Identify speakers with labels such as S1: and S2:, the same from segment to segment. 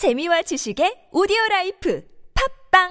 S1: 재미와 지식의 오디오 라이프 팟빵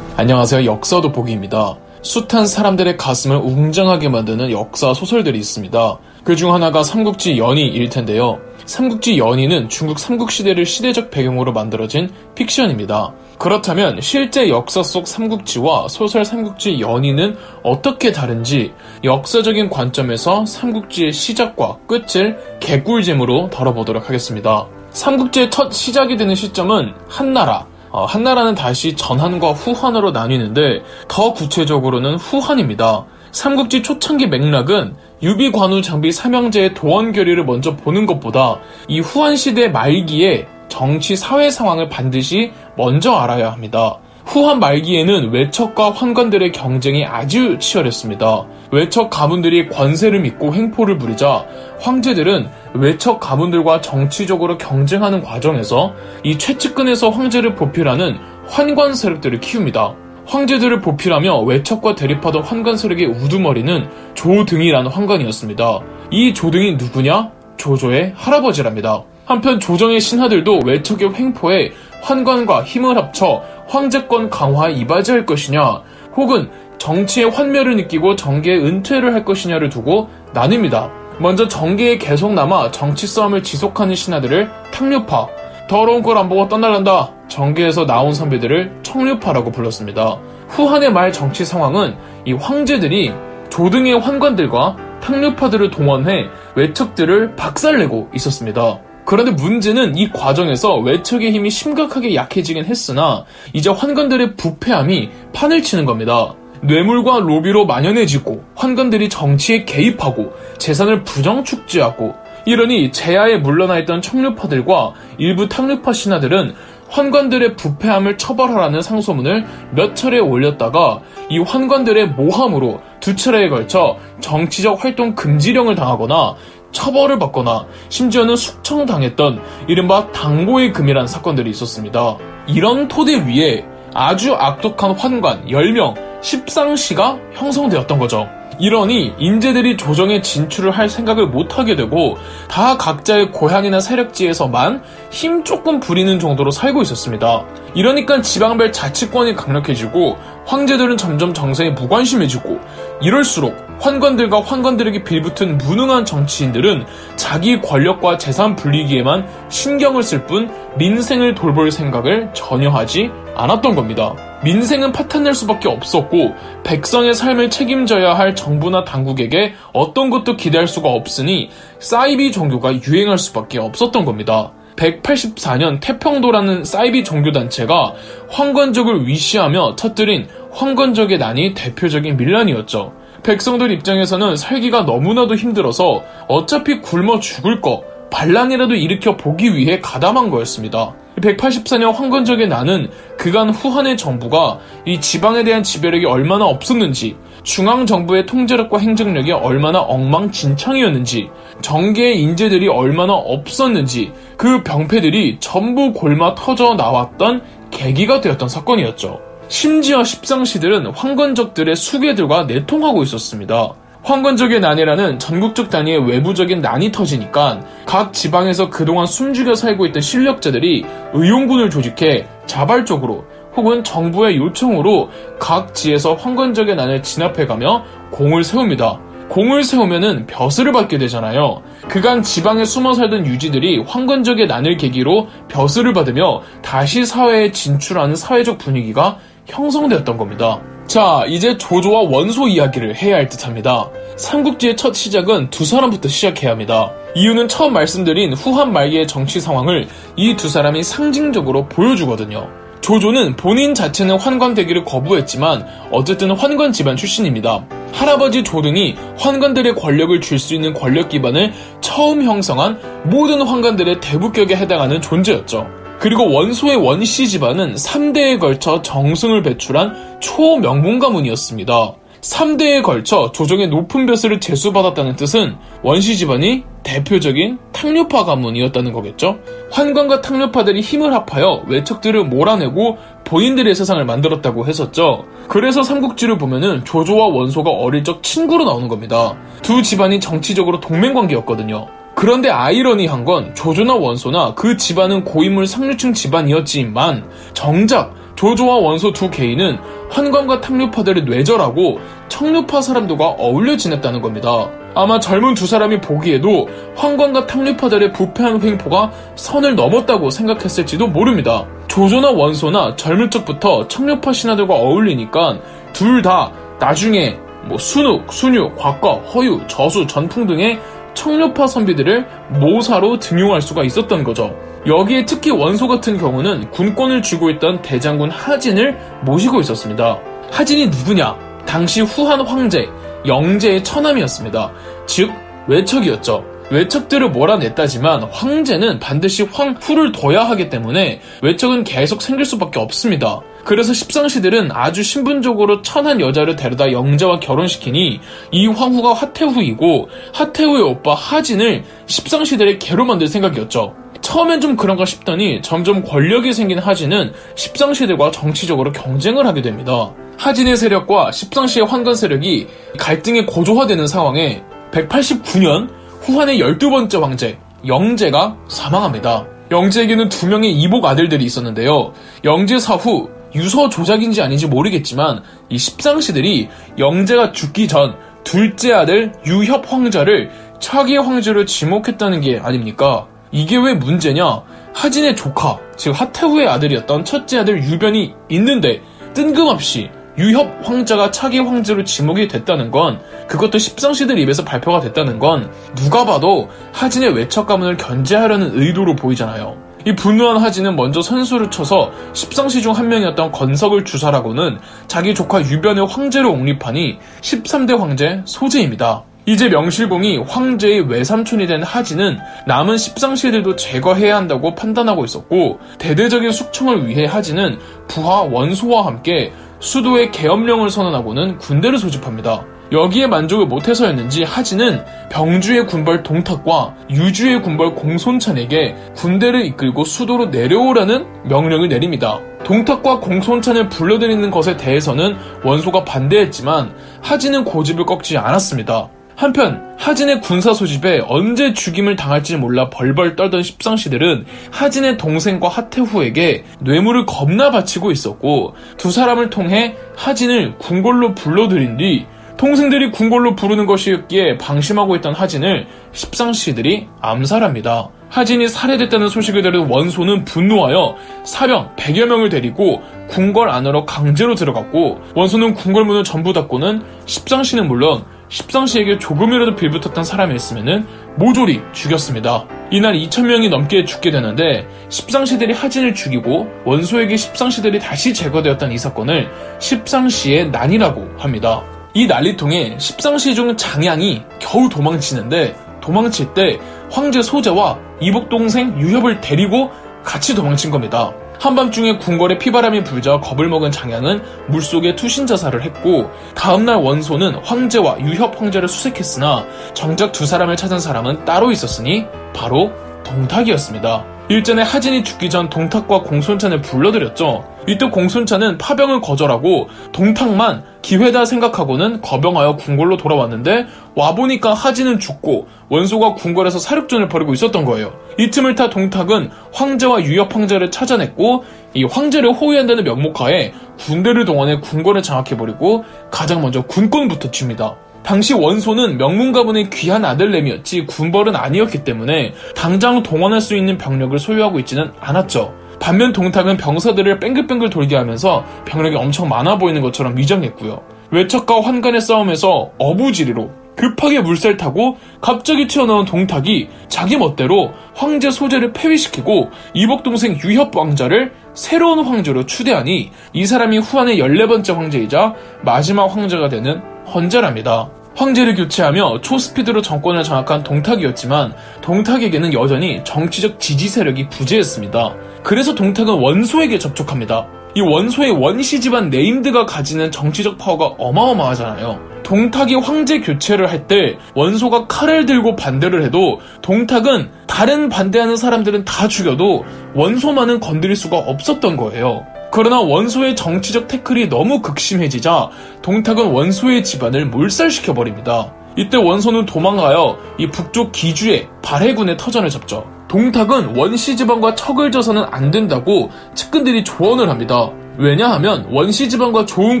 S2: 안녕하세요. 역사 돋보기입니다. 숱한 사람들의 가슴을 웅장하게 만드는 역사 소설들이 있습니다. 그 중 하나가 삼국지 연의일 텐데요. 삼국지 연의는 중국 삼국시대를 시대적 배경으로 만들어진 픽션입니다. 그렇다면 실제 역사 속 삼국지와 소설 삼국지 연의는 어떻게 다른지 역사적인 관점에서 삼국지의 시작과 끝을 개꿀잼으로 다뤄보도록 하겠습니다. 삼국지의 첫 시작이 되는 시점은 한나라, 어, 한나라는 다시 전한과 후한으로 나뉘는데 더 구체적으로는 후한입니다. 삼국지 초창기 맥락은 유비 관우 장비 삼형제의 도원 결의를 먼저 보는 것보다 이 후한 시대 말기에 정치 사회 상황을 반드시 먼저 알아야 합니다. 후한 말기에는 외척과 환관들의 경쟁이 아주 치열했습니다. 외척 가문들이 권세를 믿고 횡포를 부리자 황제들은 외척 가문들과 정치적으로 경쟁하는 과정에서 이 최측근에서 황제를 보필하는 환관 세력들을 키웁니다. 황제들을 보필하며 외척과 대립하던 환관 세력의 우두머리는 조등이라는 환관이었습니다. 이 조등이 누구냐? 조조의 할아버지랍니다. 한편 조정의 신하들도 외척의 횡포에 환관과 힘을 합쳐 황제권 강화에 이바지할 것이냐, 혹은 정치의 환멸을 느끼고 정계의 은퇴를 할 것이냐를 두고 나뉩니다. 먼저 정계에 계속 남아 정치 싸움을 지속하는 신하들을 탕류파, 더러운 걸 안 보고 떠날란다. 정계에서 나온 선배들을 청류파라고 불렀습니다. 후한의 말 정치 상황은 이 황제들이 조등의 환관들과 탕류파들을 동원해 외척들을 박살내고 있었습니다. 그런데 문제는 이 과정에서 외척의 힘이 심각하게 약해지긴 했으나 이제 환관들의 부패함이 판을 치는 겁니다. 뇌물과 로비로 만연해지고 환관들이 정치에 개입하고 재산을 부정 축지하고 이러니 제야에 물러나 있던 청류파들과 일부 탕류파 신하들은 환관들의 부패함을 처벌하라는 상소문을 몇 차례 올렸다가 이 환관들의 모함으로 두 차례에 걸쳐 정치적 활동 금지령을 당하거나 처벌을 받거나 심지어는 숙청당했던 이른바 당보의 금이라는 사건들이 있었습니다. 이런 토대 위에 아주 악독한 환관 10명, 십상시가 형성되었던 거죠. 이러니 인재들이 조정에 진출을 할 생각을 못하게 되고 다 각자의 고향이나 세력지에서만 힘 조금 부리는 정도로 살고 있었습니다. 이러니까 지방별 자치권이 강력해지고 황제들은 점점 정세에 무관심해지고 이럴수록 환관들과 환관들에게 빌붙은 무능한 정치인들은 자기 권력과 재산 불리기에만 신경을 쓸 뿐 민생을 돌볼 생각을 전혀 하지 않았던 겁니다. 민생은 파탄낼 수밖에 없었고 백성의 삶을 책임져야 할 정부나 당국에게 어떤 것도 기대할 수가 없으니 사이비 종교가 유행할 수밖에 없었던 겁니다. 184년 태평도라는 사이비 종교단체가 황건적을 위시하며 터뜨린 황건적의 난이 대표적인 밀란이었죠. 백성들 입장에서는 살기가 너무나도 힘들어서 어차피 굶어 죽을 거 반란이라도 일으켜 보기 위해 가담한 거였습니다. 184년 황건적의 난은 그간 후한의 정부가 이 지방에 대한 지배력이 얼마나 없었는지, 중앙 정부의 통제력과 행정력이 얼마나 엉망진창이었는지, 정계의 인재들이 얼마나 없었는지, 그 병폐들이 전부 골마 터져 나왔던 계기가 되었던 사건이었죠. 심지어 십상시들은 황건적들의 수괴들과 내통하고 있었습니다. 황건적의 난이라는 전국적 단위의 외부적인 난이 터지니까 각 지방에서 그동안 숨죽여 살고 있던 실력자들이 의용군을 조직해 자발적으로 혹은 정부의 요청으로 각 지에서 황건적의 난을 진압해가며 공을 세웁니다. 공을 세우면은 벼슬을 받게 되잖아요. 그간 지방에 숨어 살던 유지들이 황건적의 난을 계기로 벼슬을 받으며 다시 사회에 진출하는 사회적 분위기가 형성되었던 겁니다. 자, 이제 조조와 원소 이야기를 해야 할 듯합니다. 삼국지의 첫 시작은 두 사람부터 시작해야 합니다. 이유는 처음 말씀드린 후한 말기의 정치 상황을 이 두 사람이 상징적으로 보여주거든요. 조조는 본인 자체는 환관되기를 거부했지만 어쨌든 환관 집안 출신입니다. 할아버지 조등이 환관들의 권력을 줄 수 있는 권력 기반을 처음 형성한 모든 환관들의 대부격에 해당하는 존재였죠. 그리고 원소의 원씨 집안은 3대에 걸쳐 정승을 배출한 초명문 가문이었습니다. 3대에 걸쳐 조정의 높은 벼슬을 제수받았다는 뜻은 원시 집안이 대표적인 탕류파 가문이었다는 거겠죠? 환관과 탕류파들이 힘을 합하여 외척들을 몰아내고 본인들의 세상을 만들었다고 했었죠. 그래서 삼국지를 보면은 조조와 원소가 어릴 적 친구로 나오는 겁니다. 두 집안이 정치적으로 동맹 관계였거든요. 그런데 아이러니한 건 조조나 원소나 그 집안은 고인물 상류층 집안이었지만 정작 조조와 원소 두 개인은 환관과 탕류파들을 뇌절하고 청류파 사람들과 어울려 지냈다는 겁니다. 아마 젊은 두 사람이 보기에도 황관과 탕류파들의 부패한 횡포가 선을 넘었다고 생각했을지도 모릅니다. 조조나 원소나 젊을 적부터 청류파 신하들과 어울리니까 둘 다 나중에 뭐 순욱, 순유, 곽과, 허유, 저수, 전풍 등의 청류파 선비들을 모사로 등용할 수가 있었던 거죠. 여기에 특히 원소 같은 경우는 군권을 쥐고 있던 대장군 하진을 모시고 있었습니다. 하진이 누구냐? 당시 후한 황제, 영제의 처남이었습니다. 즉, 외척이었죠. 외척들을 몰아냈다지만 황제는 반드시 황후를 둬야 하기 때문에 외척은 계속 생길 수밖에 없습니다. 그래서 십상시들은 아주 신분적으로 천한 여자를 데려다 영자와 결혼시키니 이 황후가 하태후이고 하태후의 오빠 하진을 십상시들의 개로 만들 생각이었죠. 처음엔 좀 그런가 싶더니 점점 권력이 생긴 하진은 십상시들과 정치적으로 경쟁을 하게 됩니다. 하진의 세력과 십상시의 환관 세력이 갈등이 고조화되는 상황에 189년 후한의 12번째 황제 영제가 사망합니다. 영제에게는 두 명의 이복 아들들이 있었는데요. 영제 사후 유서 조작인지 아닌지 모르겠지만 이 십상시들이 영제가 죽기 전 둘째 아들 유협 황자를 차기 황제로 지목했다는 게 아닙니까? 이게 왜 문제냐? 하진의 조카, 즉 하태후의 아들이었던 첫째 아들 유변이 있는데 뜬금없이 유협 황자가 차기 황제로 지목이 됐다는 건 그것도 십상시들 입에서 발표가 됐다는 건 누가 봐도 하진의 외척 가문을 견제하려는 의도로 보이잖아요. 이 분노한 하진은 먼저 선수를 쳐서 십상시 중 한 명이었던 건석을 주사라고는 자기 조카 유변의 황제로 옹립하니 13대 황제 소재입니다. 이제 명실공히 황제의 외삼촌이 된 하진은 남은 십상시들도 제거해야 한다고 판단하고 있었고 대대적인 숙청을 위해 하진은 부하 원소와 함께 수도의 계엄령을 선언하고는 군대를 소집합니다. 여기에 만족을 못해서였는지 하진은 병주의 군벌 동탁과 유주의 군벌 공손찬에게 군대를 이끌고 수도로 내려오라는 명령을 내립니다. 동탁과 공손찬을 불러들이는 것에 대해서는 원소가 반대했지만 하진은 고집을 꺾지 않았습니다. 한편 하진의 군사 소집에 언제 죽임을 당할지 몰라 벌벌 떨던 십상시들은 하진의 동생과 하태후에게 뇌물을 겁나 바치고 있었고 두 사람을 통해 하진을 궁궐로 불러들인 뒤 동생들이 궁궐로 부르는 것이었기에 방심하고 있던 하진을 십상시들이 암살합니다. 하진이 살해됐다는 소식을 들은 원소는 분노하여 사병 100여 명을 데리고 궁궐 안으로 강제로 들어갔고 원소는 궁궐문을 전부 닫고는 십상시는 물론 십상시에게 조금이라도 빌붙었던 사람이 있으면 모조리 죽였습니다. 이날 2천명이 넘게 죽게 되는데 십상시들이 하진을 죽이고 원소에게 십상시들이 다시 제거되었던 이 사건을 십상시의 난이라고 합니다. 이 난리통에 십상시 중 장양이 겨우 도망치는데 도망칠 때 황제 소재와 이복 동생 유협을 데리고 같이 도망친 겁니다. 한밤중에 궁궐에 피바람이 불자 겁을 먹은 장양은 물속에 투신 자살을 했고 다음날 원소는 황제와 유협 황제를 수색했으나 정작 두 사람을 찾은 사람은 따로 있었으니 바로 동탁이었습니다. 일전에 하진이 죽기 전 동탁과 공손찬을 불러들였죠. 이때 공손찬은 파병을 거절하고 동탁만 기회다 생각하고는 거병하여 궁궐로 돌아왔는데 와보니까 하진은 죽고 원소가 궁궐에서 사륙전을 벌이고 있었던 거예요. 이 틈을 타 동탁은 황제와 유협 황제를 찾아냈고 이 황제를 호위한다는 명목하에 군대를 동원해 궁궐을 장악해버리고 가장 먼저 군권부터 칩니다. 당시 원소는 명문 가문의 귀한 아들내미였지 군벌은 아니었기 때문에 당장 동원할 수 있는 병력을 소유하고 있지는 않았죠. 반면 동탁은 병사들을 뺑글뺑글 돌게 하면서 병력이 엄청 많아 보이는 것처럼 위장했고요. 외척과 환관의 싸움에서 어부지리로 급하게 물살 타고 갑자기 튀어나온 동탁이 자기 멋대로 황제 소재를 폐위시키고 이복 동생 유협 왕자를 새로운 황제로 추대하니 이 사람이 후한의 14번째 황제이자 마지막 황제가 되는 헌제랍니다. 황제를 교체하며 초스피드로 정권을 장악한 동탁이었지만 동탁에게는 여전히 정치적 지지 세력이 부재했습니다. 그래서 동탁은 원소에게 접촉합니다. 이 원소의 원시 집안 네임드가 가지는 정치적 파워가 어마어마하잖아요. 동탁이 황제 교체를 할 때 원소가 칼을 들고 반대를 해도 동탁은 다른 반대하는 사람들은 다 죽여도 원소만은 건드릴 수가 없었던 거예요. 그러나 원소의 정치적 태클이 너무 극심해지자 동탁은 원소의 집안을 몰살시켜버립니다. 이때 원소는 도망가요. 이 북쪽 기주의 발해군의 터전을 잡죠. 동탁은 원시 지방과 척을 져서는 안 된다고 측근들이 조언을 합니다. 왜냐하면 원시 지방과 좋은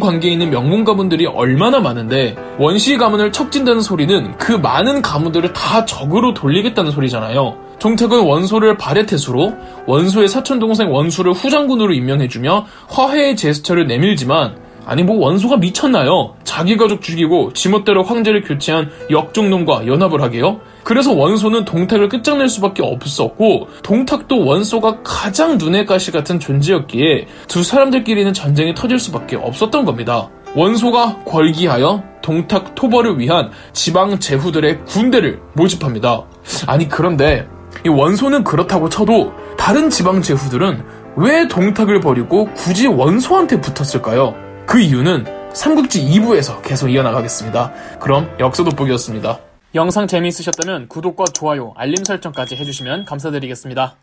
S2: 관계에 있는 명문 가문들이 얼마나 많은데 원시 가문을 척진다는 소리는 그 많은 가문들을 다 적으로 돌리겠다는 소리잖아요. 종택은 원소를 발해태수로 원소의 사촌 동생 원수를 후장군으로 임명해주며 화해의 제스처를 내밀지만 아니 뭐 원소가 미쳤나요? 자기 가족 죽이고 지멋대로 황제를 교체한 역종놈과 연합을 하게요? 그래서 원소는 동탁을 끝장낼 수밖에 없었고 동탁도 원소가 가장 눈의 가시 같은 존재였기에 두 사람들끼리는 전쟁이 터질 수밖에 없었던 겁니다. 원소가 궐기하여 동탁 토벌을 위한 지방 제후들의 군대를 모집합니다. 아니 그런데 이 원소는 그렇다고 쳐도 다른 지방 제후들은 왜 동탁을 버리고 굳이 원소한테 붙었을까요? 그 이유는 삼국지 2부에서 계속 이어나가겠습니다. 그럼 역사 돋보기였습니다. 영상 재미있으셨다면 구독과 좋아요, 알림 설정까지 해주시면 감사드리겠습니다.